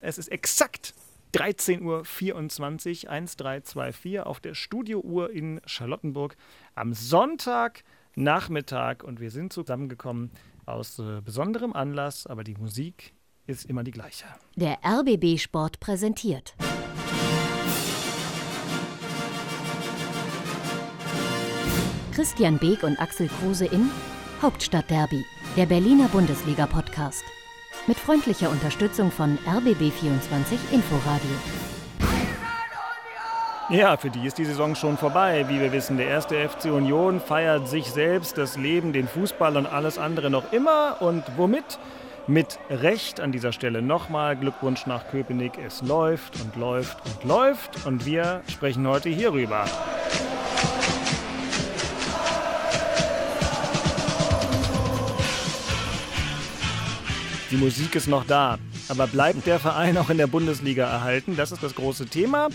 Es ist exakt 13.24 Uhr, 1324 auf der Studiouhr in Charlottenburg am Sonntagnachmittag und wir sind zusammengekommen aus äh, besonderem Anlass, aber die Musik ist immer die gleiche. Der RBB Sport präsentiert. Christian Beek und Axel Kruse in Hauptstadtderby, der Berliner Bundesliga-Podcast. Mit freundlicher Unterstützung von RBB24 Inforadio. Ja, für die ist die Saison schon vorbei. Wie wir wissen, der erste FC Union feiert sich selbst, das Leben, den Fußball und alles andere noch immer. Und womit? Mit Recht an dieser Stelle nochmal Glückwunsch nach Köpenick. Es läuft und läuft und läuft. Und wir sprechen heute hierüber. Die Musik ist noch da. Aber bleibt der Verein auch in der Bundesliga erhalten? Das ist das große Thema.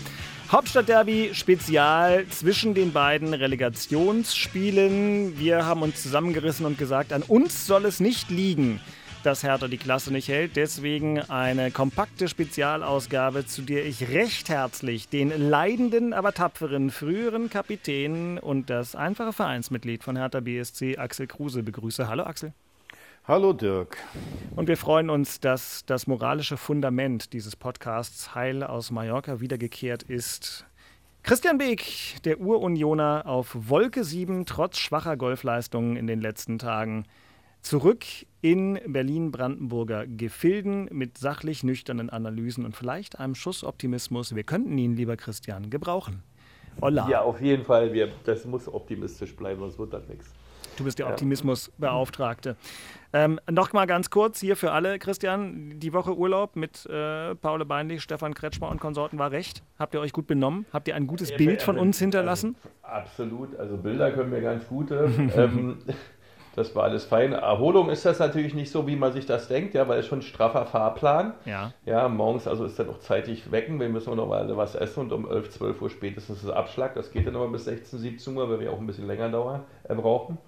Hauptstadtderby Spezial zwischen den beiden Relegationsspielen. Wir haben uns zusammengerissen und gesagt, an uns soll es nicht liegen, dass Hertha die Klasse nicht hält. Deswegen eine kompakte Spezialausgabe, zu der ich recht herzlich den leidenden, aber tapferen früheren Kapitän und das einfache Vereinsmitglied von Hertha BSC, Axel Kruse, begrüße. Hallo Axel. Hallo Dirk. Und wir freuen uns, dass das moralische Fundament dieses Podcasts Heil aus Mallorca wiedergekehrt ist. Christian Beek, der Urunioner auf Wolke 7, trotz schwacher Golfleistungen in den letzten Tagen, zurück in Berlin-Brandenburger Gefilden mit sachlich nüchternen Analysen und vielleicht einem Schuss Optimismus. Wir könnten ihn, lieber Christian, gebrauchen. Holla. Ja, auf jeden Fall. Wir, das muss optimistisch bleiben, sonst wird das nichts. Du bist der Optimismusbeauftragte. Ähm, noch mal ganz kurz hier für alle, Christian, die Woche Urlaub mit äh, Paul Beinlich, Stefan Kretschmer und Konsorten war recht. Habt ihr euch gut benommen? Habt ihr ein gutes ja, Bild von uns hinterlassen? Also, absolut, also Bilder können wir ganz gute. ähm, das war alles fein. Erholung ist das natürlich nicht so, wie man sich das denkt, ja, weil es schon ein straffer Fahrplan. Ja. Ja, morgens also ist dann noch zeitig wecken, wir müssen noch mal was essen und um 11, 12 Uhr spätestens ist Abschlag. Das geht dann aber bis 16, 17 Uhr, weil wir auch ein bisschen länger dauern, äh, brauchen.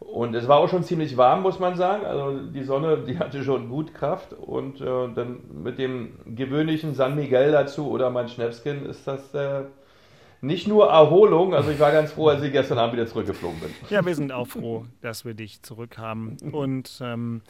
Und es war auch schon ziemlich warm, muss man sagen. Also die Sonne, die hatte schon gut Kraft. Und äh, dann mit dem gewöhnlichen San Miguel dazu oder mein Schnäpskin ist das äh, nicht nur Erholung. Also ich war ganz froh, als ich gestern Abend wieder zurückgeflogen bin. Ja, wir sind auch froh, dass wir dich zurück haben. Und ähm,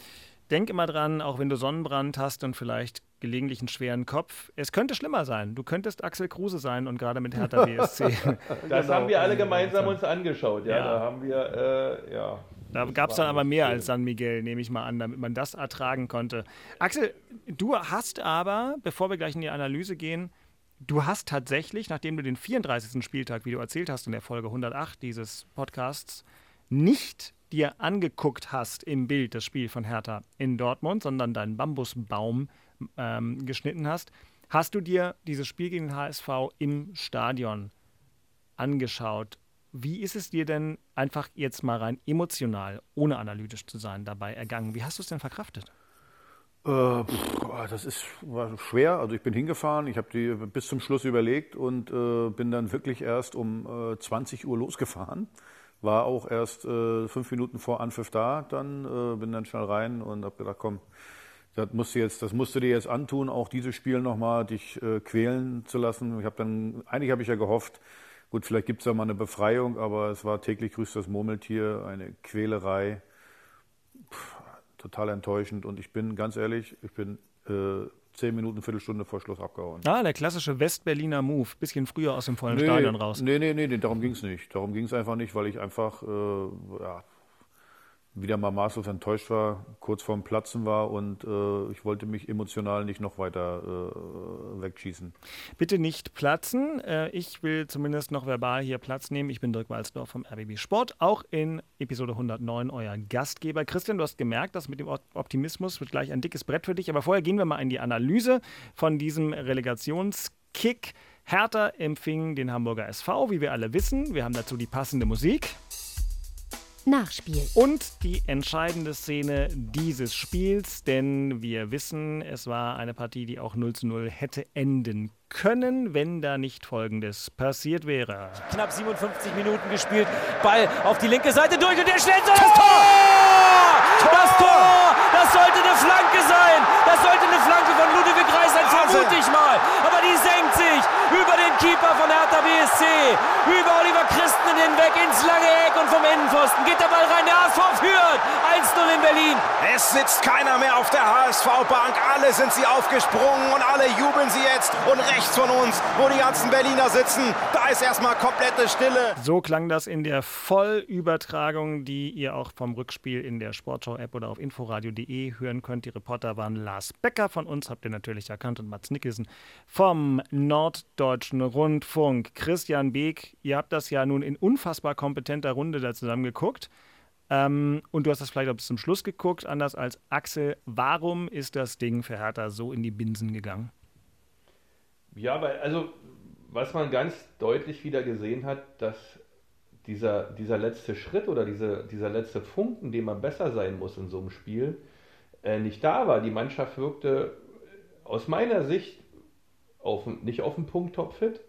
denk immer dran, auch wenn du Sonnenbrand hast und vielleicht gelegentlich einen schweren Kopf, es könnte schlimmer sein. Du könntest Axel Kruse sein und gerade mit Hertha BSC. das genau. haben wir alle gemeinsam uns angeschaut. Ja, ja. da haben wir, äh, ja. Da gab es dann aber mehr als San Miguel, nehme ich mal an, damit man das ertragen konnte. Axel, du hast aber, bevor wir gleich in die Analyse gehen, du hast tatsächlich, nachdem du den 34. Spieltag, wie du erzählt hast in der Folge 108 dieses Podcasts, nicht dir angeguckt hast im Bild das Spiel von Hertha in Dortmund, sondern deinen Bambusbaum ähm, geschnitten hast, hast du dir dieses Spiel gegen den HSV im Stadion angeschaut. Wie ist es dir denn einfach jetzt mal rein emotional, ohne analytisch zu sein, dabei ergangen? Wie hast du es denn verkraftet? Äh, das ist schwer. Also ich bin hingefahren, ich habe die bis zum Schluss überlegt und äh, bin dann wirklich erst um äh, 20 Uhr losgefahren. War auch erst äh, fünf Minuten vor Anpfiff da, dann äh, bin dann schnell rein und habe gedacht, komm, das musst du jetzt, das musst du dir jetzt antun, auch dieses Spiel nochmal dich äh, quälen zu lassen. Ich habe dann, eigentlich habe ich ja gehofft, gut, vielleicht gibt es da mal eine Befreiung, aber es war täglich grüßt das Murmeltier, eine Quälerei, Puh, total enttäuschend. Und ich bin ganz ehrlich, ich bin äh, zehn Minuten, Viertelstunde vor Schluss abgehauen. Ah, der klassische Westberliner Move. Bisschen früher aus dem vollen nee, Stadion raus. Nee, nee, nee, darum ging es nicht. Darum ging es einfach nicht, weil ich einfach, äh, ja, wieder mal maßlos enttäuscht war, kurz vorm Platzen war und äh, ich wollte mich emotional nicht noch weiter äh, wegschießen. Bitte nicht platzen. Äh, ich will zumindest noch verbal hier Platz nehmen. Ich bin Dirk Walzdorf vom RBB Sport, auch in Episode 109 euer Gastgeber. Christian, du hast gemerkt, dass mit dem Optimismus wird gleich ein dickes Brett für dich. Aber vorher gehen wir mal in die Analyse von diesem Relegationskick. Hertha empfing den Hamburger SV, wie wir alle wissen. Wir haben dazu die passende Musik. Nachspiel. Und die entscheidende Szene dieses Spiels, denn wir wissen, es war eine Partie, die auch 0 zu 0 hätte enden können, wenn da nicht Folgendes passiert wäre. Knapp 57 Minuten gespielt, Ball auf die linke Seite durch und der Schlenzer, das Tor! Das Tor! Das sollte eine Flanke sein! Das sollte eine Flanke von Ludwig Reis sein, vermute ich mal. Die senkt sich über den Keeper von Hertha BSC, über Oliver Christen hinweg ins lange Eck und vom Innenpfosten geht der Ball rein. Der HSV führt 1-0 in Berlin. Es sitzt keiner mehr auf der HSV-Bank. Alle sind sie aufgesprungen und alle jubeln sie jetzt. Und rechts von uns, wo die ganzen Berliner sitzen, da ist erstmal komplette Stille. So klang das in der Vollübertragung, die ihr auch vom Rückspiel in der Sportschau-App oder auf inforadio.de hören könnt. Die Reporter waren Lars Becker von uns, habt ihr natürlich erkannt, und Mats Nicholson vom Norddeutschen Rundfunk. Christian Beek, ihr habt das ja nun in unfassbar kompetenter Runde da zusammen geguckt. Ähm, und du hast das vielleicht auch bis zum Schluss geguckt, anders als Axel. Warum ist das Ding für Hertha so in die Binsen gegangen? Ja, weil, also, was man ganz deutlich wieder gesehen hat, dass dieser, dieser letzte Schritt oder diese, dieser letzte Funken, den man besser sein muss in so einem Spiel, äh, nicht da war. Die Mannschaft wirkte aus meiner Sicht auf, nicht auf den Punkt topfit.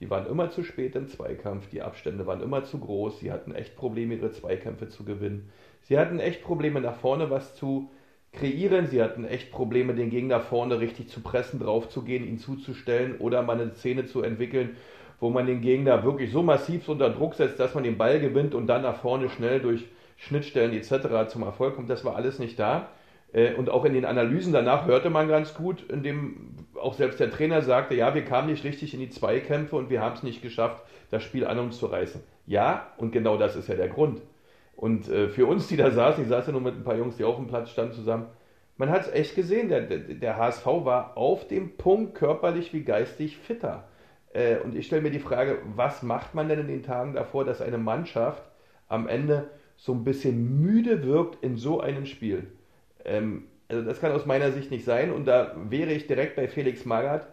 Die waren immer zu spät im Zweikampf, die Abstände waren immer zu groß, sie hatten echt Probleme, ihre Zweikämpfe zu gewinnen. Sie hatten echt Probleme, nach vorne was zu kreieren, sie hatten echt Probleme, den Gegner vorne richtig zu pressen, drauf zu gehen, ihn zuzustellen oder mal eine Szene zu entwickeln, wo man den Gegner wirklich so massiv unter Druck setzt, dass man den Ball gewinnt und dann nach vorne schnell durch Schnittstellen etc. zum Erfolg kommt. Das war alles nicht da. Äh, und auch in den Analysen danach hörte man ganz gut, in dem auch selbst der Trainer sagte, ja, wir kamen nicht richtig in die Zweikämpfe und wir haben es nicht geschafft, das Spiel an uns zu reißen. Ja, und genau das ist ja der Grund. Und äh, für uns, die da saßen, ich saß ja nur mit ein paar Jungs, die auch im Platz standen zusammen, man hat es echt gesehen, der, der, der, HSV war auf dem Punkt körperlich wie geistig fitter. Äh, und ich stelle mir die Frage, was macht man denn in den Tagen davor, dass eine Mannschaft am Ende so ein bisschen müde wirkt in so einem Spiel? Ähm, also das kann aus meiner Sicht nicht sein und da wäre ich direkt bei Felix Magath.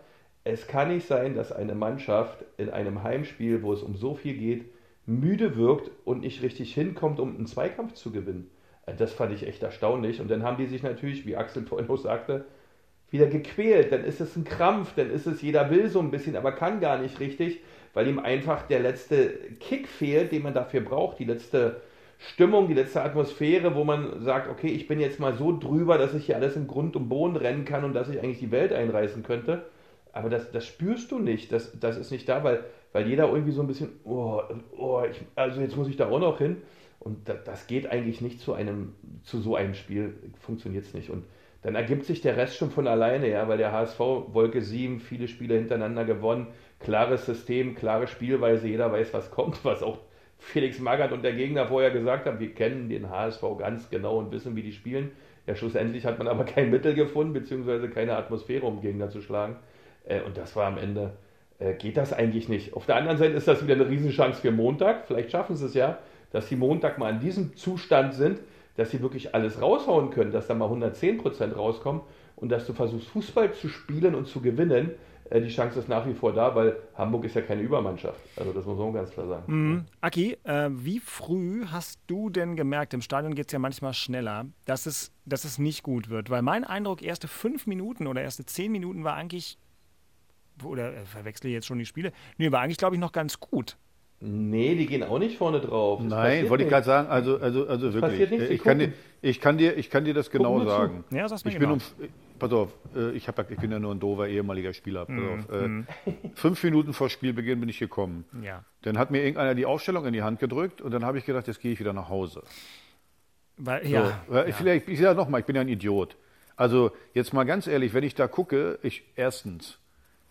Es kann nicht sein, dass eine Mannschaft in einem Heimspiel, wo es um so viel geht, müde wirkt und nicht richtig hinkommt, um einen Zweikampf zu gewinnen. Äh, das fand ich echt erstaunlich. Und dann haben die sich natürlich, wie Axel vorhin auch sagte, wieder gequält. Dann ist es ein Krampf, dann ist es, jeder will so ein bisschen, aber kann gar nicht richtig, weil ihm einfach der letzte Kick fehlt, den man dafür braucht, die letzte Stimmung, die letzte Atmosphäre, wo man sagt, okay, ich bin jetzt mal so drüber, dass ich hier alles im Grund und Boden rennen kann und dass ich eigentlich die Welt einreißen könnte. Aber das, das spürst du nicht, das, das ist nicht da, weil, weil jeder irgendwie so ein bisschen, oh, oh ich, also jetzt muss ich da auch noch hin. Und das, das geht eigentlich nicht zu einem, zu so einem Spiel, funktioniert es nicht. Und dann ergibt sich der Rest schon von alleine, ja, weil der HSV Wolke 7, viele Spiele hintereinander gewonnen, klares System, klare Spielweise, jeder weiß, was kommt, was auch Felix Magath und der Gegner vorher gesagt haben, wir kennen den HSV ganz genau und wissen, wie die spielen. Ja, schlussendlich hat man aber kein Mittel gefunden, beziehungsweise keine Atmosphäre, um Gegner zu schlagen. Äh, und das war am Ende, äh, geht das eigentlich nicht. Auf der anderen Seite ist das wieder eine Riesenchance für Montag. Vielleicht schaffen sie es ja, dass sie Montag mal in diesem Zustand sind, dass sie wirklich alles raushauen können, dass da mal 110% rauskommen und dass du versuchst, Fußball zu spielen und zu gewinnen äh, die Chance ist nach wie vor da, weil Hamburg ist ja keine Übermannschaft. Also das muss man ganz klar sagen. Mhm. Aki, äh, wie früh hast du denn gemerkt, im Stadion geht es ja manchmal schneller, dass es, dass es nicht gut wird? Weil mein Eindruck, erste fünf Minuten oder erste zehn Minuten war eigentlich, oder äh, verwechsle ich jetzt schon die Spiele, nee, war eigentlich, glaube ich, noch ganz gut. Nee, die gehen auch nicht vorne drauf. Das Nein, wollte ich gerade sagen, also, also, also wirklich. Ich kann, dir, ich, kann dir, ich kann dir das genau sagen. Ja, sag's mir ich genau. bin um, pass auf, äh, ich, hab, ich bin ja nur ein doofer ehemaliger Spieler. Mm, auf, mm. Fünf Minuten vor Spielbeginn bin ich gekommen. Ja. Dann hat mir irgendeiner die Aufstellung in die Hand gedrückt und dann habe ich gedacht, jetzt gehe ich wieder nach Hause. Weil, ja, so, ja. Vielleicht, ich sage nochmal, ich bin ja ein Idiot. Also jetzt mal ganz ehrlich, wenn ich da gucke, ich erstens,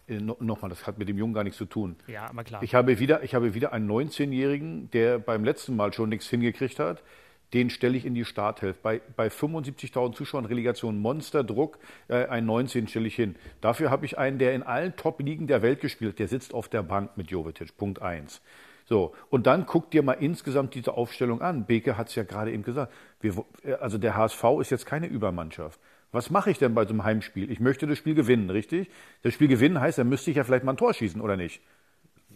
äh, nochmal, das hat mit dem Jungen gar nichts zu tun. Ja, aber klar. Ich habe wieder, ich habe wieder einen 19-Jährigen, der beim letzten Mal schon nichts hingekriegt hat. Den stelle ich in die Starthilfe. Bei, bei 75.000 Zuschauern, Relegation, Monsterdruck, äh, einen 19 stelle ich hin. Dafür habe ich einen, der in allen Top-Ligen der Welt gespielt, der sitzt auf der Bank mit Jovetic. Punkt 1. So, und dann guck dir mal insgesamt diese Aufstellung an. Beke hat es ja gerade eben gesagt. Wir, also der HSV ist jetzt keine Übermannschaft. Was mache ich denn bei so einem Heimspiel? Ich möchte das Spiel gewinnen, richtig? Das Spiel gewinnen heißt, dann müsste ich ja vielleicht mal ein Tor schießen, oder nicht?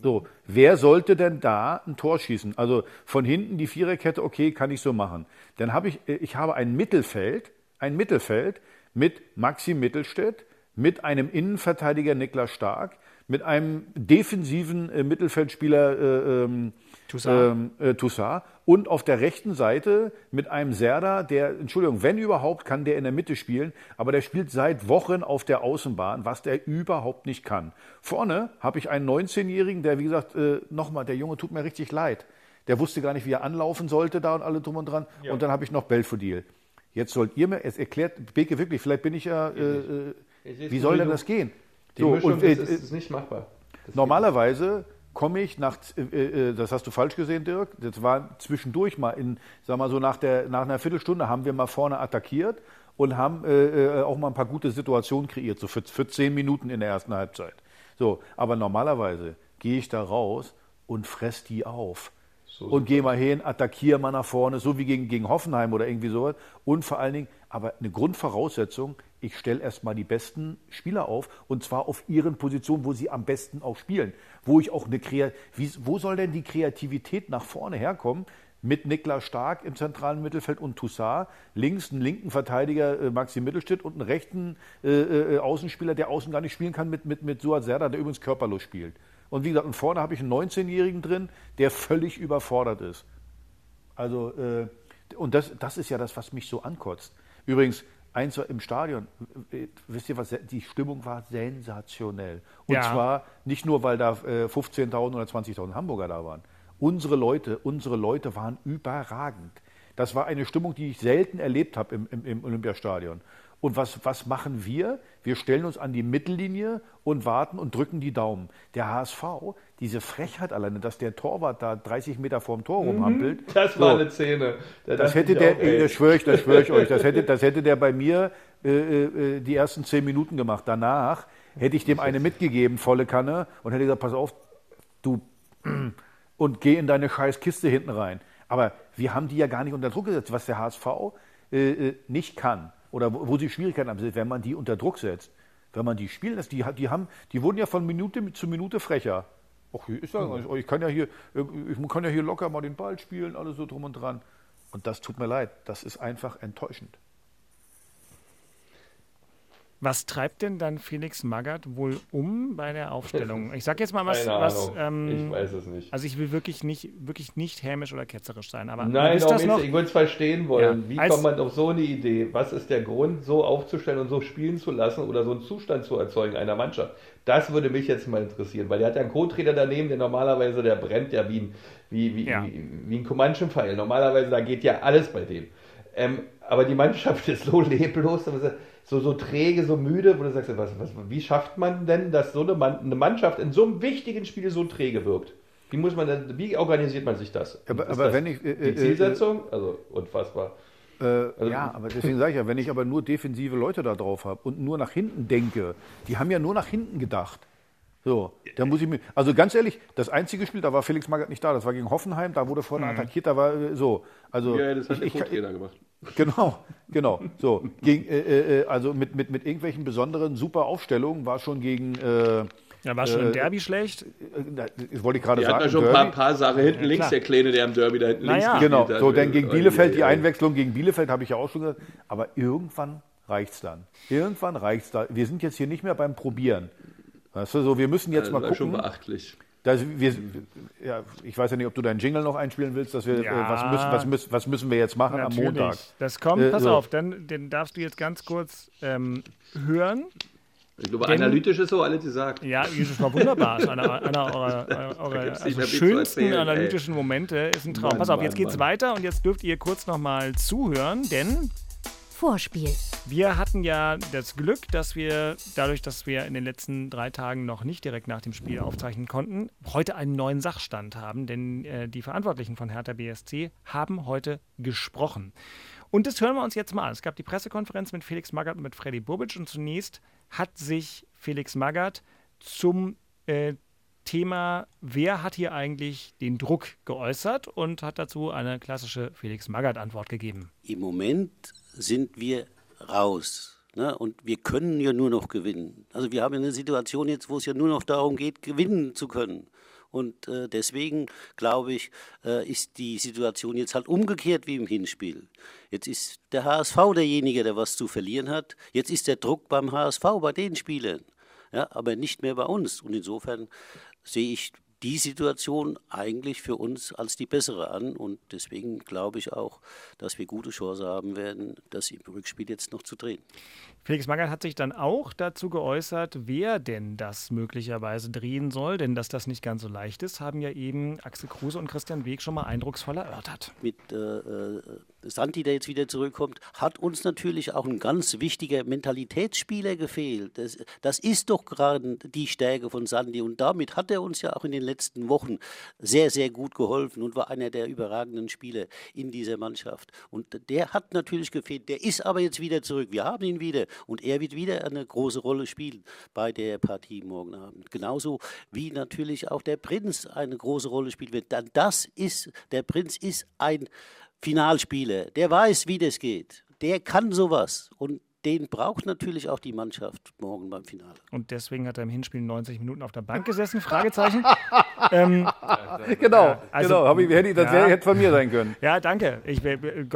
So, wer sollte denn da ein Tor schießen? Also von hinten die Viererkette, okay, kann ich so machen. Dann habe ich, äh, ich habe ein Mittelfeld, ein Mittelfeld mit Maxi Mittelstädt, mit einem Innenverteidiger Niklas Stark, mit einem defensiven äh, Mittelfeldspieler äh, ähm, Toussaint. ähm, äh, Toussaint und auf der rechten Seite mit einem Serda, der, Entschuldigung, wenn überhaupt, kann der in der Mitte spielen, aber der spielt seit Wochen auf der Außenbahn, was der überhaupt nicht kann. Vorne habe ich einen 19-Jährigen, der, wie gesagt, äh, nochmal, der Junge tut mir richtig leid. Der wusste gar nicht, wie er anlaufen sollte da und alle drum und dran. Und dann habe ich noch Belfodil. Jetzt sollt ihr mir, es erklärt, Beke wirklich, vielleicht bin ich ja, äh, äh, wie soll denn das gehen? Die So, Mischung und, äh, ist, ist, nicht machbar. Das Normalerweise komme ich nach, äh, äh, das hast du falsch gesehen, Dirk, das war zwischendurch mal in, sag mal so nach, der, nach einer Viertelstunde haben wir mal vorne attackiert und haben äh, äh, auch mal ein paar gute Situationen kreiert, so für, für zehn Minuten in der ersten Halbzeit. So, aber normalerweise gehe ich da raus und fress die auf. Und gehe mal hin, attackiere mal nach vorne, so wie gegen, gegen Hoffenheim oder irgendwie sowas. Und vor allen Dingen, aber eine Grundvoraussetzung, ich stelle erstmal die besten Spieler auf und zwar auf ihren Positionen, wo sie am besten auch spielen. Wo ich auch eine Kreativität, wo soll denn die Kreativität nach vorne herkommen? Mit Niklas Stark im zentralen Mittelfeld und Toussaint, links einen linken Verteidiger äh, Maxi Mittelstädt und einen rechten äh, äh, Außenspieler, der außen gar nicht spielen kann, mit, mit, mit Suat Serdar, der übrigens körperlos spielt. Und wie gesagt, und vorne habe ich einen 19-Jährigen drin, der völlig überfordert ist. Also, äh, und das, das ist ja das, was mich so ankotzt. Übrigens, eins im Stadion, äh, wisst ihr was, die Stimmung war sensationell. Und Ja. zwar nicht nur, weil da äh, 15.000 oder 20.000 Hamburger da waren. Unsere Leute, unsere Leute waren überragend. Das war eine Stimmung, die ich selten erlebt habe im, im, im Olympiastadion. Und was, was machen wir? Wir stellen uns an die Mittellinie und warten und drücken die Daumen. Der HSV, diese Frechheit alleine, dass der Torwart da 30 Meter vorm Tor rumhampelt. Das war So. eine Szene. Da Das hätte der, auch, das schwöre ich, das schwöre ich euch, das hätte, das hätte der bei mir äh, äh, die ersten zehn Minuten gemacht. Danach hätte ich dem eine mitgegeben, volle Kanne, und hätte gesagt, pass auf, du, und geh in deine scheiß Kiste hinten rein. Aber wir haben die ja gar nicht unter Druck gesetzt, was der HSV äh, äh, nicht kann oder wo, wo sie Schwierigkeiten haben, wenn man die unter Druck setzt. Wenn man die spielen lässt, die, die, haben, die wurden ja von Minute zu Minute frecher. Ach, hier ist ja, ich kann ja hier, ich kann ja hier locker mal den Ball spielen, alles so drum und dran. Und das tut mir leid, das ist einfach enttäuschend. Was treibt denn dann Felix Magath wohl um bei der Aufstellung? Ich sag jetzt mal was, was ähm, ich weiß es nicht. also ich will wirklich nicht, wirklich nicht hämisch oder ketzerisch sein, aber Nein, auch das noch? Ich würde es verstehen wollen. Ja. Wie kommt man auf so eine Idee? Was ist der Grund, so aufzustellen und so spielen zu lassen oder so einen Zustand zu erzeugen einer Mannschaft? Das würde mich jetzt mal interessieren, weil der hat ja einen Co-Trainer daneben, der normalerweise, der brennt ja wie ein, wie, wie, Ja. wie, wie ein Comanchen-Pfeil. Normalerweise, da geht ja alles bei dem. Ähm, aber die Mannschaft ist so leblos, so, so träge, so müde, wo du sagst, was, was, wie schafft man denn, dass so eine, Mann, eine Mannschaft in so einem wichtigen Spiel so träge wirkt? Wie muss man denn, wie organisiert man sich das? Aber- aber das wenn ich, äh, die äh, Zielsetzung? Also unfassbar. Äh, ja, aber deswegen sage ich ja, wenn ich aber nur defensive Leute da drauf habe und nur nach hinten denke, die haben ja nur nach hinten gedacht. So, da muss ich mir, also ganz ehrlich, das einzige Spiel, da war Felix Magath nicht da, das war gegen Hoffenheim, da wurde vorne attackiert, da war äh, so, also Ja, das hat der ich, ich, Co-Trainer gemacht. Genau, genau. So, gegen, äh, äh, also mit, mit, mit irgendwelchen besonderen super Aufstellungen war schon gegen, äh, Ja, war schon im Äh, Derby schlecht. äh, das wollte ich gerade sagen, ja schon ein paar, paar Sachen hinten links, klar. der Kleine, der im Derby da hinten links Naja. gespielt Genau, hat. so, dann gegen Bielefeld, die. Einwechslung gegen Bielefeld habe ich ja auch schon gesagt, aber irgendwann reicht's dann. Irgendwann reicht's da. Wir sind jetzt hier nicht mehr beim Probieren. Weißt du, so, wir müssen jetzt Das mal war schon gucken. beachtlich. Dass wir, ja, ich weiß ja nicht, ob du deinen Jingle noch einspielen willst, dass wir, Ja. äh, was, müssen, was, müssen, was müssen wir jetzt machen am Natürlich. Montag? Das kommt, Äh, pass so. auf, dann, den darfst du jetzt ganz kurz ähm, hören. Ich glaube, Denn- analytisch ist so alles gesagt. Ja, das war wunderbar. Das ist einer, einer eurer, eurer, also schönsten erzählen, analytischen Momente. Ist ein Traum. Mann, Pass auf, Mann, jetzt geht's Mann. weiter und jetzt dürft ihr kurz nochmal zuhören, denn Vorspiel. wir hatten ja das Glück, dass wir, dadurch, dass wir in den letzten drei Tagen noch nicht direkt nach dem Spiel aufzeichnen konnten, heute einen neuen Sachstand haben, denn äh, die Verantwortlichen von Hertha BSC haben heute gesprochen. Und das hören wir uns jetzt mal an. Es gab die Pressekonferenz mit Felix Magath und mit Freddy Bobic und zunächst hat sich Felix Magath zum äh, Thema, wer hat hier eigentlich den Druck geäußert und hat dazu eine klassische Felix Magath-Antwort gegeben. Im Moment sind wir raus. Ne? Und wir können ja nur noch gewinnen. Also wir haben eine Situation jetzt, wo es ja nur noch darum geht, gewinnen zu können. Und äh, deswegen, glaube ich, äh, ist die Situation jetzt halt umgekehrt wie im Hinspiel. Jetzt ist der HSV derjenige, der was zu verlieren hat. Jetzt ist der Druck beim HSV, bei den Spielern. Ja, aber nicht mehr bei uns. Und insofern sehe ich die Situation eigentlich für uns als die bessere an. Und deswegen glaube ich auch, dass wir gute Chance haben werden, das im Rückspiel jetzt noch zu drehen. Felix Magath hat sich dann auch dazu geäußert, wer denn das möglicherweise drehen soll. Denn dass das nicht ganz so leicht ist, haben ja eben Axel Kruse und Christian Weg schon mal eindrucksvoll erörtert. Mit äh, äh, Santi, der jetzt wieder zurückkommt, hat uns natürlich auch ein ganz wichtiger Mentalitätsspieler gefehlt. Das, das ist doch gerade die Stärke von Santi. Und damit hat er uns ja auch in den letzten Wochen sehr, sehr gut geholfen und war einer der überragenden Spieler in dieser Mannschaft. Und der hat natürlich gefehlt. Der ist aber jetzt wieder zurück. Wir haben ihn wieder. Und er wird wieder eine große Rolle spielen bei der Partie morgen Abend. Genauso wie natürlich auch der Prinz eine große Rolle spielen wird. Denn das ist, der Prinz ist ein Finalspieler. Der weiß, wie das geht. Der kann sowas. Und den braucht natürlich auch die Mannschaft morgen beim Finale. Und deswegen hat er im Hinspiel 90 Minuten auf der Bank gesessen? Fragezeichen. ähm, genau, also, genau. Hab ich, hätte, das ja, hätte von mir sein können. Ja, danke. Ich,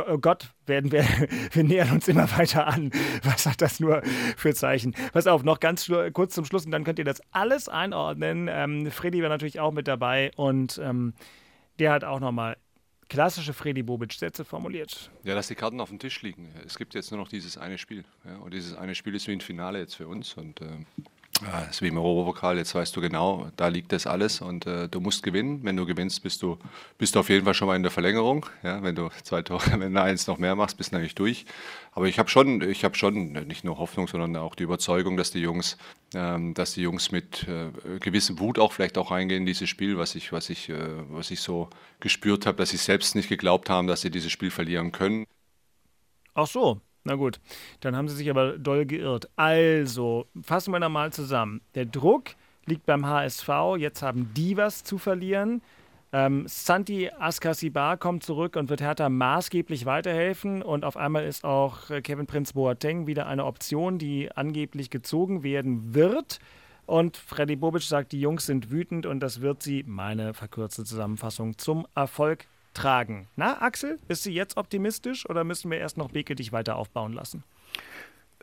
oh Gott, werden wir, wir nähern uns immer weiter an. Was hat das nur für Zeichen? Pass auf, noch ganz kurz zum Schluss und dann könnt ihr das alles einordnen. Ähm, Freddy war natürlich auch mit dabei und ähm, der hat auch nochmal klassische Freddy Bobic-Sätze formuliert. Ja, dass die Karten auf dem Tisch liegen. Es gibt jetzt nur noch dieses eine Spiel. Ja, und dieses eine Spiel ist wie ein Finale jetzt für uns. Und äh, das ist wie im Europapokal, jetzt weißt du genau, da liegt das alles und äh, du musst gewinnen. Wenn du gewinnst, bist du, bist du auf jeden Fall schon mal in der Verlängerung. Ja, wenn du zwei Tore, wenn du eins noch mehr machst, bist du eigentlich durch. Aber ich habe schon, ich habe schon nicht nur Hoffnung, sondern auch die Überzeugung, dass die Jungs, dass die Jungs mit äh, gewissem Wut auch vielleicht auch reingehen in dieses Spiel, was ich, was ich, äh, was ich so gespürt habe, dass sie selbst nicht geglaubt haben, dass sie dieses Spiel verlieren können. Ach so, na gut, dann haben sie sich aber doll geirrt. Also, fassen wir nochmal zusammen. Der Druck liegt beim HSV, jetzt haben die was zu verlieren. Ähm, Santi Askasibar kommt zurück und wird Hertha maßgeblich weiterhelfen. Und auf einmal ist auch äh, Kevin Prinz Boateng wieder eine Option, die angeblich gezogen werden wird. Und Freddy Bobic sagt, die Jungs sind wütend und das wird sie, meine verkürzte Zusammenfassung, zum Erfolg tragen. Na, Axel, bist du jetzt optimistisch oder müssen wir erst noch Beke dich weiter aufbauen lassen?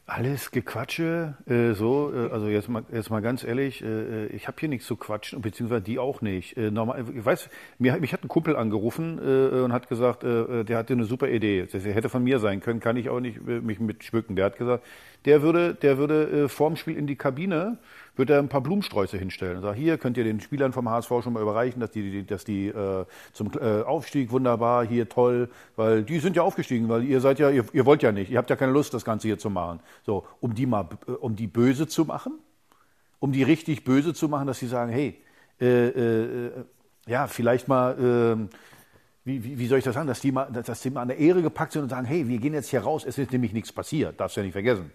Alles Gequatsche, äh, so, äh, also jetzt mal, jetzt mal ganz ehrlich, äh, ich habe hier nichts zu quatschen, beziehungsweise die auch nicht. Äh, normal, ich weiß, mir, mich hat ein Kumpel angerufen äh, und hat gesagt, äh, der hatte eine super Idee. Das hätte von mir sein können, kann ich auch nicht mich mit schmücken. Der hat gesagt, der würde, der würde vorm Spiel in die Kabine wird er ein paar Blumensträuße hinstellen. Und sagt, hier könnt ihr den Spielern vom HSV schon mal überreichen, dass die, dass die äh, zum äh, Aufstieg wunderbar, hier toll, weil die sind ja aufgestiegen, weil ihr seid ja, ihr, ihr wollt ja nicht, ihr habt ja keine Lust, das Ganze hier zu machen. So, um die mal, äh, um die böse zu machen, um die richtig böse zu machen, dass sie sagen, hey, äh, äh, ja, vielleicht mal, äh, wie, wie, wie, soll ich das sagen, dass die, mal, dass die mal an der Ehre gepackt sind und sagen, hey, wir gehen jetzt hier raus, es ist nämlich nichts passiert, darfst du ja nicht vergessen.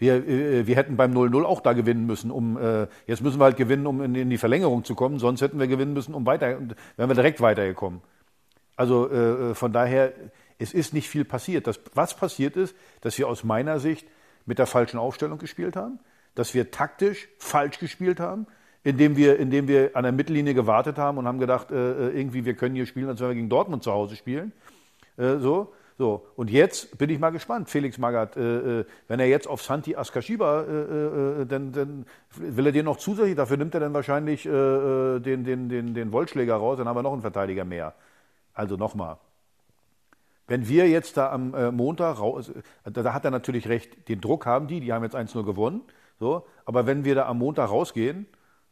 Wir, äh, wir hätten beim 0-0 auch da gewinnen müssen, um äh, jetzt müssen wir halt gewinnen, um in, in, die Verlängerung zu kommen, sonst hätten wir gewinnen müssen, um weiter, wären wir direkt weitergekommen. Also äh, äh, von daher, es ist nicht viel passiert. Das, was passiert ist, dass wir aus meiner Sicht mit der falschen Aufstellung gespielt haben, dass wir taktisch falsch gespielt haben, indem wir, indem wir an der Mittellinie gewartet haben und haben gedacht, äh, äh irgendwie wir können hier spielen, als wenn wir gegen Dortmund zu Hause spielen. Äh, so. So, und jetzt bin ich mal gespannt, Felix Magath, äh, äh, wenn er jetzt auf Santi Askashiba, äh, äh, äh, dann, dann will er dir noch zusätzlich, dafür nimmt er dann wahrscheinlich den, den, den, den Wollschläger raus, dann haben wir noch einen Verteidiger mehr. Also nochmal. Wenn wir jetzt da am Montag raus, da, da, hat er natürlich recht, den Druck haben die, die haben jetzt 1-0 gewonnen, so, aber wenn wir da am Montag rausgehen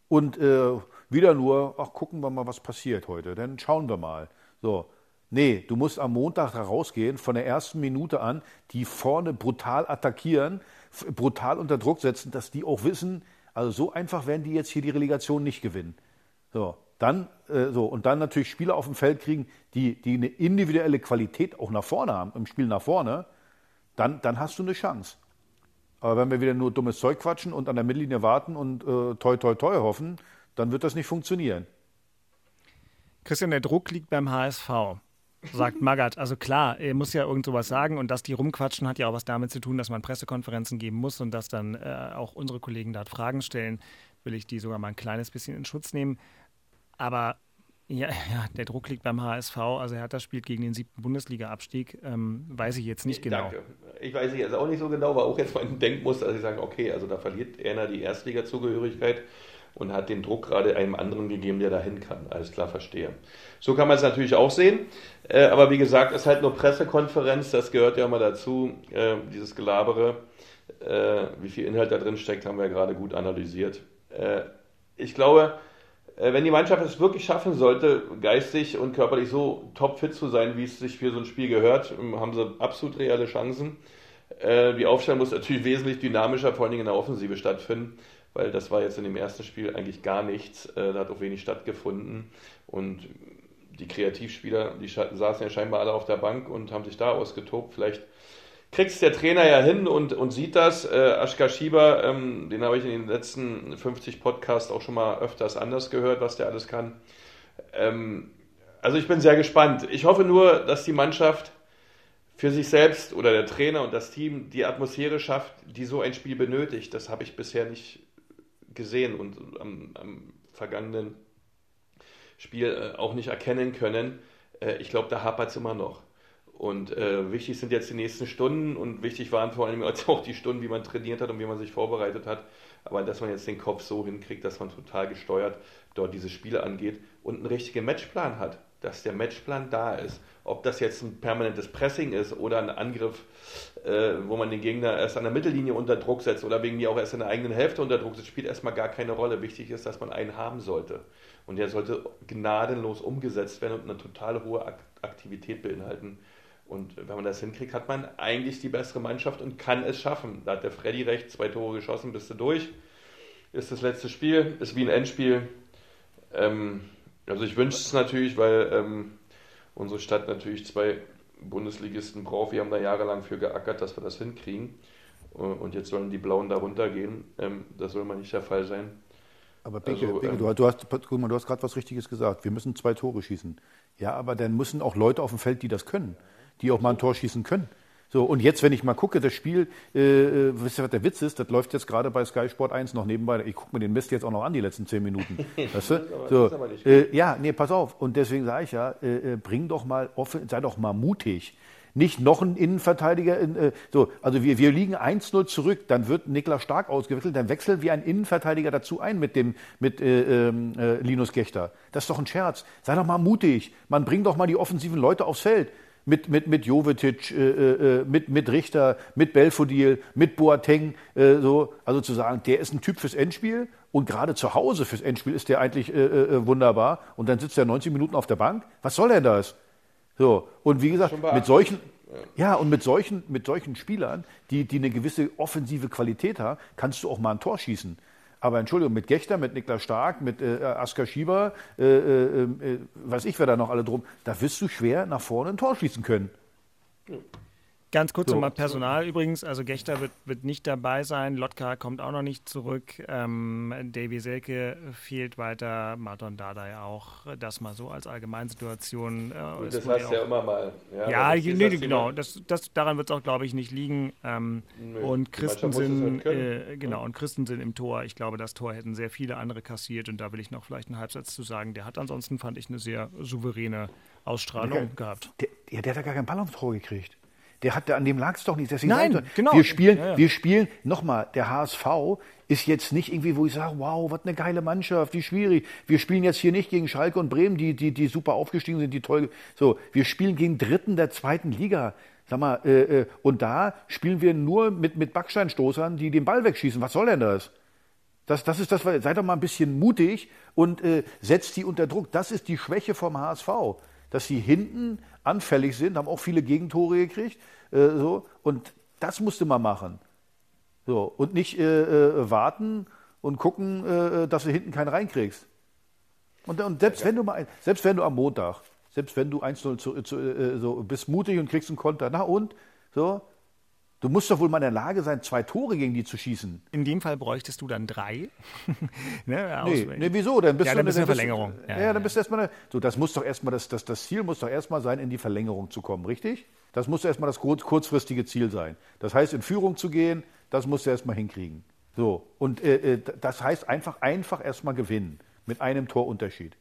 und wieder nur, ach, gucken wir mal, was passiert heute, dann schauen wir mal. So, Nee, du musst am Montag rausgehen, von der ersten Minute an, die vorne brutal attackieren, brutal unter Druck setzen, dass die auch wissen, also so einfach werden die jetzt hier die Relegation nicht gewinnen. So, dann, äh, so, und dann natürlich Spieler auf dem Feld kriegen, die, die eine individuelle Qualität auch nach vorne haben, im Spiel nach vorne, dann, dann hast du eine Chance. Aber wenn wir wieder nur dummes Zeug quatschen und an der Mittellinie warten und äh, toi toi toi hoffen, dann wird das nicht funktionieren. Christian, der Druck liegt beim HSV sagt Magath. Also klar, er muss ja irgend sowas sagen und dass die rumquatschen, hat ja auch was damit zu tun, dass man Pressekonferenzen geben muss und dass dann äh, auch unsere Kollegen dort Fragen stellen, will ich die sogar mal ein kleines bisschen in Schutz nehmen. Aber ja, ja, der Druck liegt beim HSV. Also Hertha spielt gegen den siebten Bundesliga-Abstieg. Ähm, weiß ich jetzt nicht genau. Danke. Ich weiß es auch nicht so genau, war auch jetzt mein Denkmuster, dass ich sage, okay, also da verliert Erna die Erstliga-Zugehörigkeit und hat den Druck gerade einem anderen gegeben, der dahin kann. Alles klar, verstehe. So kann man es natürlich auch sehen. Äh, aber wie gesagt, es ist halt nur Pressekonferenz, das gehört ja immer dazu, äh, dieses Gelabere. Äh, wie viel Inhalt da drin steckt, haben wir ja gerade gut analysiert. Äh, ich glaube, äh, wenn die Mannschaft es wirklich schaffen sollte, geistig und körperlich so topfit zu sein, wie es sich für so ein Spiel gehört, ähm, haben sie absolut reelle Chancen. Äh, die Aufstellung muss natürlich wesentlich dynamischer, vor allen Dingen in der Offensive stattfinden weil das war jetzt in dem ersten Spiel eigentlich gar nichts. Äh, da hat auch wenig stattgefunden. Und die Kreativspieler, die saßen ja scheinbar alle auf der Bank und haben sich da ausgetobt. Vielleicht kriegt es der Trainer ja hin und, und sieht das. Äh, Aschka Schieber, ähm, den habe ich in den letzten 50 Podcasts auch schon mal öfters anders gehört, was der alles kann. Ähm, also ich bin sehr gespannt. Ich hoffe nur, dass die Mannschaft für sich selbst oder der Trainer und das Team die Atmosphäre schafft, die so ein Spiel benötigt. Das habe ich bisher nicht gesehen und am, am vergangenen Spiel äh, auch nicht erkennen können. Äh, ich glaube, da hapert es immer noch. Und äh, wichtig sind jetzt die nächsten Stunden und wichtig waren vor allem auch die Stunden, wie man trainiert hat und wie man sich vorbereitet hat. Aber dass man jetzt den Kopf so hinkriegt, dass man total gesteuert dort diese Spiele angeht und einen richtigen Matchplan hat dass der Matchplan da ist. Ob das jetzt ein permanentes Pressing ist oder ein Angriff, äh, wo man den Gegner erst an der Mittellinie unter Druck setzt oder wegen mir auch erst in der eigenen Hälfte unter Druck setzt, spielt erstmal gar keine Rolle. Wichtig ist, dass man einen haben sollte. Und der sollte gnadenlos umgesetzt werden und eine total hohe Aktivität beinhalten. Und wenn man das hinkriegt, hat man eigentlich die bessere Mannschaft und kann es schaffen. Da hat der Freddy recht, zwei Tore geschossen, bist du durch. Ist das letzte Spiel, ist wie ein Endspiel. Ähm, also ich wünsche es natürlich, weil ähm, unsere Stadt natürlich zwei Bundesligisten braucht. Wir haben da jahrelang für geackert, dass wir das hinkriegen. Äh, und jetzt sollen die Blauen da runtergehen. Ähm, das soll mal nicht der Fall sein. Aber Beke, also, Beke, ähm, du hast, du hast gerade was Richtiges gesagt. Wir müssen zwei Tore schießen. Ja, aber dann müssen auch Leute auf dem Feld, die das können, die auch mal ein Tor schießen können. So, und jetzt, wenn ich mal gucke, das Spiel, äh, äh wisst ihr, was der Witz ist? Das läuft jetzt gerade bei Sky Sport 1 noch nebenbei. Ich gucke mir den Mist jetzt auch noch an, die letzten zehn Minuten. weißt du? so, äh, ja, nee, pass auf. Und deswegen sage ich ja, äh, äh, bring doch mal, offen, sei doch mal mutig. Nicht noch ein Innenverteidiger. In, äh, so, also wir, wir liegen 1-0 zurück, dann wird Niklas Stark ausgewechselt, dann wechseln wir einen Innenverteidiger dazu ein mit dem mit äh, ähm, äh, Linus Gechter. Das ist doch ein Scherz. Sei doch mal mutig. Man bringt doch mal die offensiven Leute aufs Feld mit, mit, mit Jovetic, äh, äh, mit, mit Richter, mit Belfodil, mit Boateng, äh, so, also zu sagen, der ist ein Typ fürs Endspiel und gerade zu Hause fürs Endspiel ist der eigentlich äh, äh, äh wunderbar und dann sitzt er 90 Minuten auf der Bank. Was soll denn das? So, und wie gesagt, mit solchen, ja, und mit solchen, mit solchen Spielern, die, die eine gewisse offensive Qualität haben, kannst du auch mal ein Tor schießen. Aber Entschuldigung, mit Gechter, mit Niklas Stark, mit äh, Asker Schieber, äh, äh, äh, weiß ich, wer da noch alle drum, da wirst du schwer nach vorne ein Tor schießen können. Ganz kurz so. nochmal Personal übrigens. Also Gechter wird, wird nicht dabei sein. Lotka kommt auch noch nicht zurück. Ähm, Davy Selke fehlt weiter. Martin Dardai auch. Das mal so als Allgemeinsituation. Äh, das heißt ja immer mal. Ja, ja nee, genau. Das, das, daran wird es auch, glaube ich, nicht liegen. Ähm, und Christensen, halt äh, genau, und Christensen im Tor. Ich glaube, das Tor hätten sehr viele andere kassiert. Und da will ich noch vielleicht einen Halbsatz zu sagen. Der hat ansonsten, fand ich, eine sehr souveräne Ausstrahlung der, gehabt. Der, ja, der hat ja gar keinen Ball aufs Tor gekriegt. Der hat, an dem lag es doch nicht. Deswegen Nein, genau. Wir spielen, ja, ja. wir spielen, nochmal, der HSV ist jetzt nicht irgendwie, wo ich sage, wow, was eine geile Mannschaft, wie schwierig. Wir spielen jetzt hier nicht gegen Schalke und Bremen, die, die, die super aufgestiegen sind, die toll. So, wir spielen gegen Dritten der zweiten Liga. Sag mal, äh, äh, und da spielen wir nur mit, mit Backsteinstoßern, die den Ball wegschießen. Was soll denn das? Das, das ist das, seid doch mal ein bisschen mutig und äh, setzt die unter Druck. Das ist die Schwäche vom HSV dass sie hinten anfällig sind, haben auch viele Gegentore gekriegt. Äh, so, und das musste man machen. So, und nicht äh, äh, warten und gucken, äh, dass du hinten keinen reinkriegst. Und, und selbst, wenn du mal, selbst wenn du am Montag, selbst wenn du 1-0 äh, so bist mutig und kriegst einen Konter, na und? So, Du musst doch wohl mal in der Lage sein, zwei Tore gegen die zu schießen. In dem Fall bräuchtest du dann drei. ne, nee, nee, wieso? Dann bist ja, du dann bist eine Verlängerung. Ja, ja, dann bist du erstmal eine, so, das muss doch erstmal das, das, das Ziel muss doch erstmal sein, in die Verlängerung zu kommen, richtig? Das muss erstmal das kurz, kurzfristige Ziel sein. Das heißt, in Führung zu gehen, das musst du erstmal hinkriegen. So. Und äh, äh das heißt einfach, einfach erstmal gewinnen. Mit einem Torunterschied.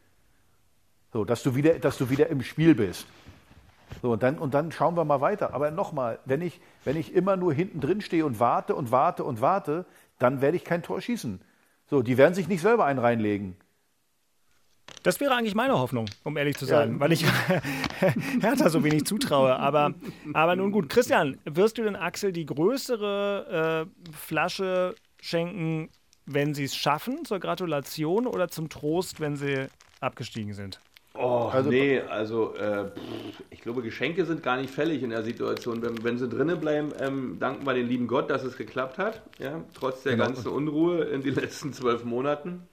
So, dass du wieder, dass du wieder im Spiel bist. So, und dann, und dann schauen wir mal weiter. Aber nochmal, wenn ich, wenn ich immer nur hinten drin stehe und warte und warte und warte, dann werde ich kein Tor schießen. So, die werden sich nicht selber einen reinlegen. Das wäre eigentlich meine Hoffnung, um ehrlich zu sein, ja. weil ich Hertha so wenig zutraue. Aber, aber nun gut, Christian, wirst du denn Axel die größere äh, Flasche schenken, wenn sie es schaffen, zur Gratulation oder zum Trost, wenn sie abgestiegen sind? Oh, also, nee, also äh, ich glaube, Geschenke sind gar nicht fällig in der Situation. Wenn, wenn sie drinnen bleiben, ähm, danken wir den lieben Gott, dass es geklappt hat, ja, trotz der genau. ganzen Unruhe in den letzten zwölf Monaten.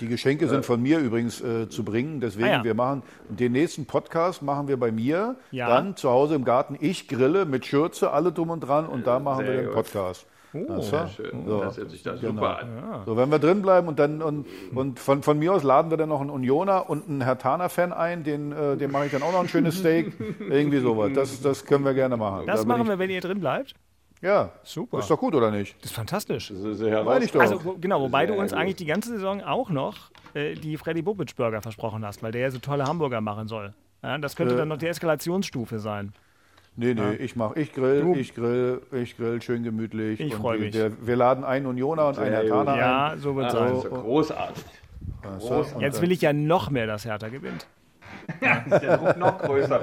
Die Geschenke sind von mir übrigens äh, zu bringen. Deswegen, ah, ja. wir machen den nächsten Podcast machen wir bei mir. Ja. Dann zu Hause im Garten. Ich grille mit Schürze, alle drum und dran. Und da machen Sehr wir den Podcast. Oh, sehr schön. So. Das hört sich da genau. super an. Ja. So, wenn wir drin bleiben und dann und, und von, von mir aus laden wir dann noch einen Unioner und einen Hertaner-Fan ein, den, äh, dem mache ich dann auch noch ein schönes Steak. Irgendwie sowas. Das, das können wir gerne machen. Das da machen wir, wenn ihr drin bleibt. Ja, super. Ist doch gut, oder nicht? Das ist fantastisch. Das ist sehr ich doch. Also, genau, wobei du uns eigentlich die ganze Saison auch noch äh, die Freddy Bubic Burger versprochen hast, weil der ja so tolle Hamburger machen soll. Ja, das könnte äh, dann noch die Eskalationsstufe sein. Nee, nee, ja. ich mach, ich grill, du. ich grill, ich grill, schön gemütlich. Ich freue mich. Der, wir laden einen Unioner und einen Hertaner ein. Ja, so wird es sein. Also großartig. großartig. Jetzt will ich ja noch mehr, dass Hertha gewinnt. Ja, der Druck noch größer.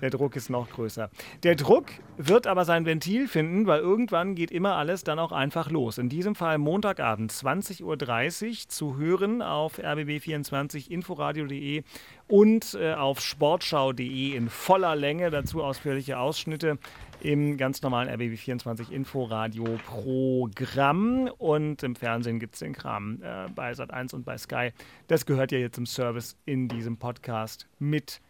Der Druck ist noch größer. Der Druck wird aber sein Ventil finden, weil irgendwann geht immer alles dann auch einfach los. In diesem Fall Montagabend 20.30 Uhr zu hören auf rbb24 inforadio.de und äh, auf sportschau.de in voller Länge. Dazu ausführliche Ausschnitte im ganz normalen RBB24 Inforadio Programm und im Fernsehen gibt es den Kram äh, bei Sat1 und bei Sky. Das gehört ja jetzt im Service in diesem Podcast mit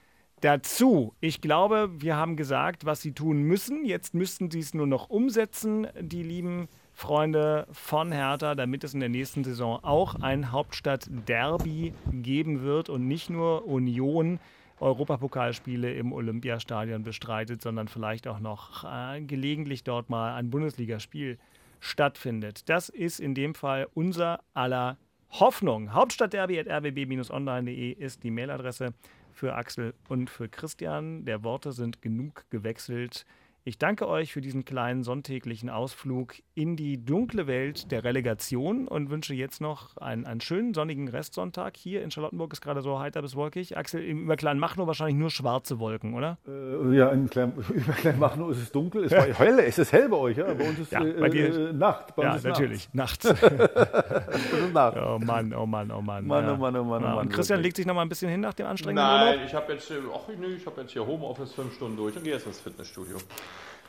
dazu. Ich glaube, wir haben gesagt, was sie tun müssen. Jetzt müssten sie es nur noch umsetzen, die lieben Freunde von Hertha, damit es in der nächsten Saison auch ein Hauptstadt-Derby geben wird und nicht nur Union Europapokalspiele im Olympiastadion bestreitet, sondern vielleicht auch noch äh, gelegentlich dort mal ein Bundesligaspiel stattfindet. Das ist in dem Fall unser aller Hoffnung. Hauptstadtderby.rbb-online.de ist die Mailadresse für Axel und für Christian. Der Worte sind genug gewechselt. Ich danke euch für diesen kleinen sonntäglichen Ausflug in die dunkle Welt der Relegation und wünsche jetzt noch einen, einen schönen sonnigen Restsonntag. Hier in Charlottenburg ist gerade so heiter bis wolkig. Axel, über Kleinmachnow wahrscheinlich nur schwarze Wolken, oder? Äh, ja, in Klein, über Kleinmachnow ist es dunkel. Es war hell, es ist hell bei euch, ja? Bei uns ist ja, bei dir, äh, Nacht. Bei ja, natürlich, nachts. Nacht. oh Mann, oh Mann, oh Mann. Mann, ja. oh Mann, oh Mann, oh Mann. Und Christian legt sich noch mal ein bisschen hin nach dem anstrengenden Nein, Urlaub? ich habe jetzt, ach, nee, hab jetzt hier Homeoffice fünf Stunden durch und gehe jetzt ins Fitnessstudio.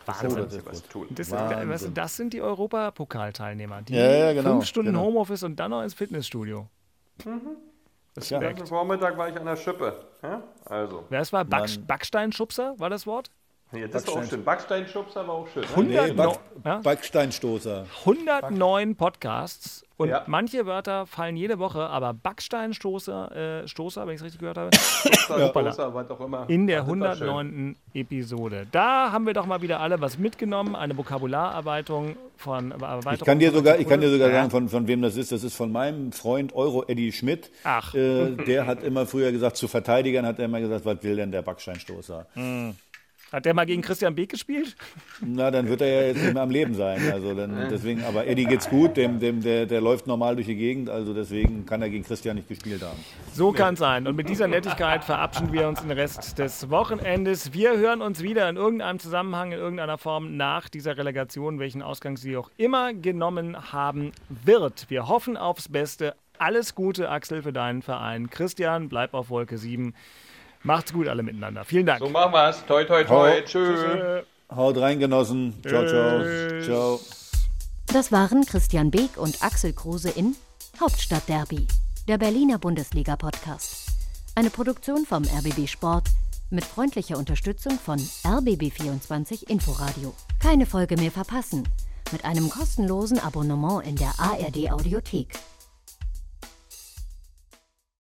Wahnsinn. Das, was tun. Das, Wahnsinn. das sind die Europapokalteilnehmer. Die ja, ja, genau, fünf Stunden genau. Homeoffice und dann noch ins Fitnessstudio. Mhm. Respekt. Ja. Vormittag war ich an der Schippe. Ja? Also. Wer es war? Back, Backsteinschubser war das Wort? Ja, das ist auch schön. Backsteinschubser war auch schön. 100 nee, Back, ja? Backsteinstoßer. 109 Podcasts und ja. manche Wörter fallen jede Woche, aber Backsteinstoßer, äh, Stoßer, wenn ich es richtig gehört habe, Stoßer, was auch immer. in der 109. Episode. Da haben wir doch mal wieder alle was mitgenommen, eine Vokabulararbeitung von Erweiterung Ich kann dir sogar, ich kann dir sogar sagen, von, von wem das ist. Das ist von meinem Freund Euro Eddie Schmidt. Ach. Äh, der hat immer früher gesagt, zu Verteidigern hat er immer gesagt, was will denn der Backsteinstoßer? Mhm. Hat der mal gegen Christian Beek gespielt? Na, dann wird er ja jetzt nicht mehr am Leben sein. Also dann, deswegen, aber Eddie geht's gut, dem, dem, der, der läuft normal durch die Gegend, also deswegen kann er gegen Christian nicht gespielt haben. So kann es sein. Und mit dieser Nettigkeit verabschieden wir uns den Rest des Wochenendes. Wir hören uns wieder in irgendeinem Zusammenhang, in irgendeiner Form nach dieser Relegation, welchen Ausgang sie auch immer genommen haben wird. Wir hoffen aufs Beste. Alles Gute, Axel, für deinen Verein. Christian, bleib auf Wolke 7. Macht's gut alle miteinander. Vielen Dank. So machen wir's. Toi, toi, toi. Tschüss. Haut rein, Genossen. Ciao, ciao. Ciao. Das waren Christian Beek und Axel Kruse in Hauptstadtderby, der Berliner Bundesliga-Podcast. Eine Produktion vom RBB Sport mit freundlicher Unterstützung von RBB24 Inforadio. Keine Folge mehr verpassen mit einem kostenlosen Abonnement in der ARD Audiothek.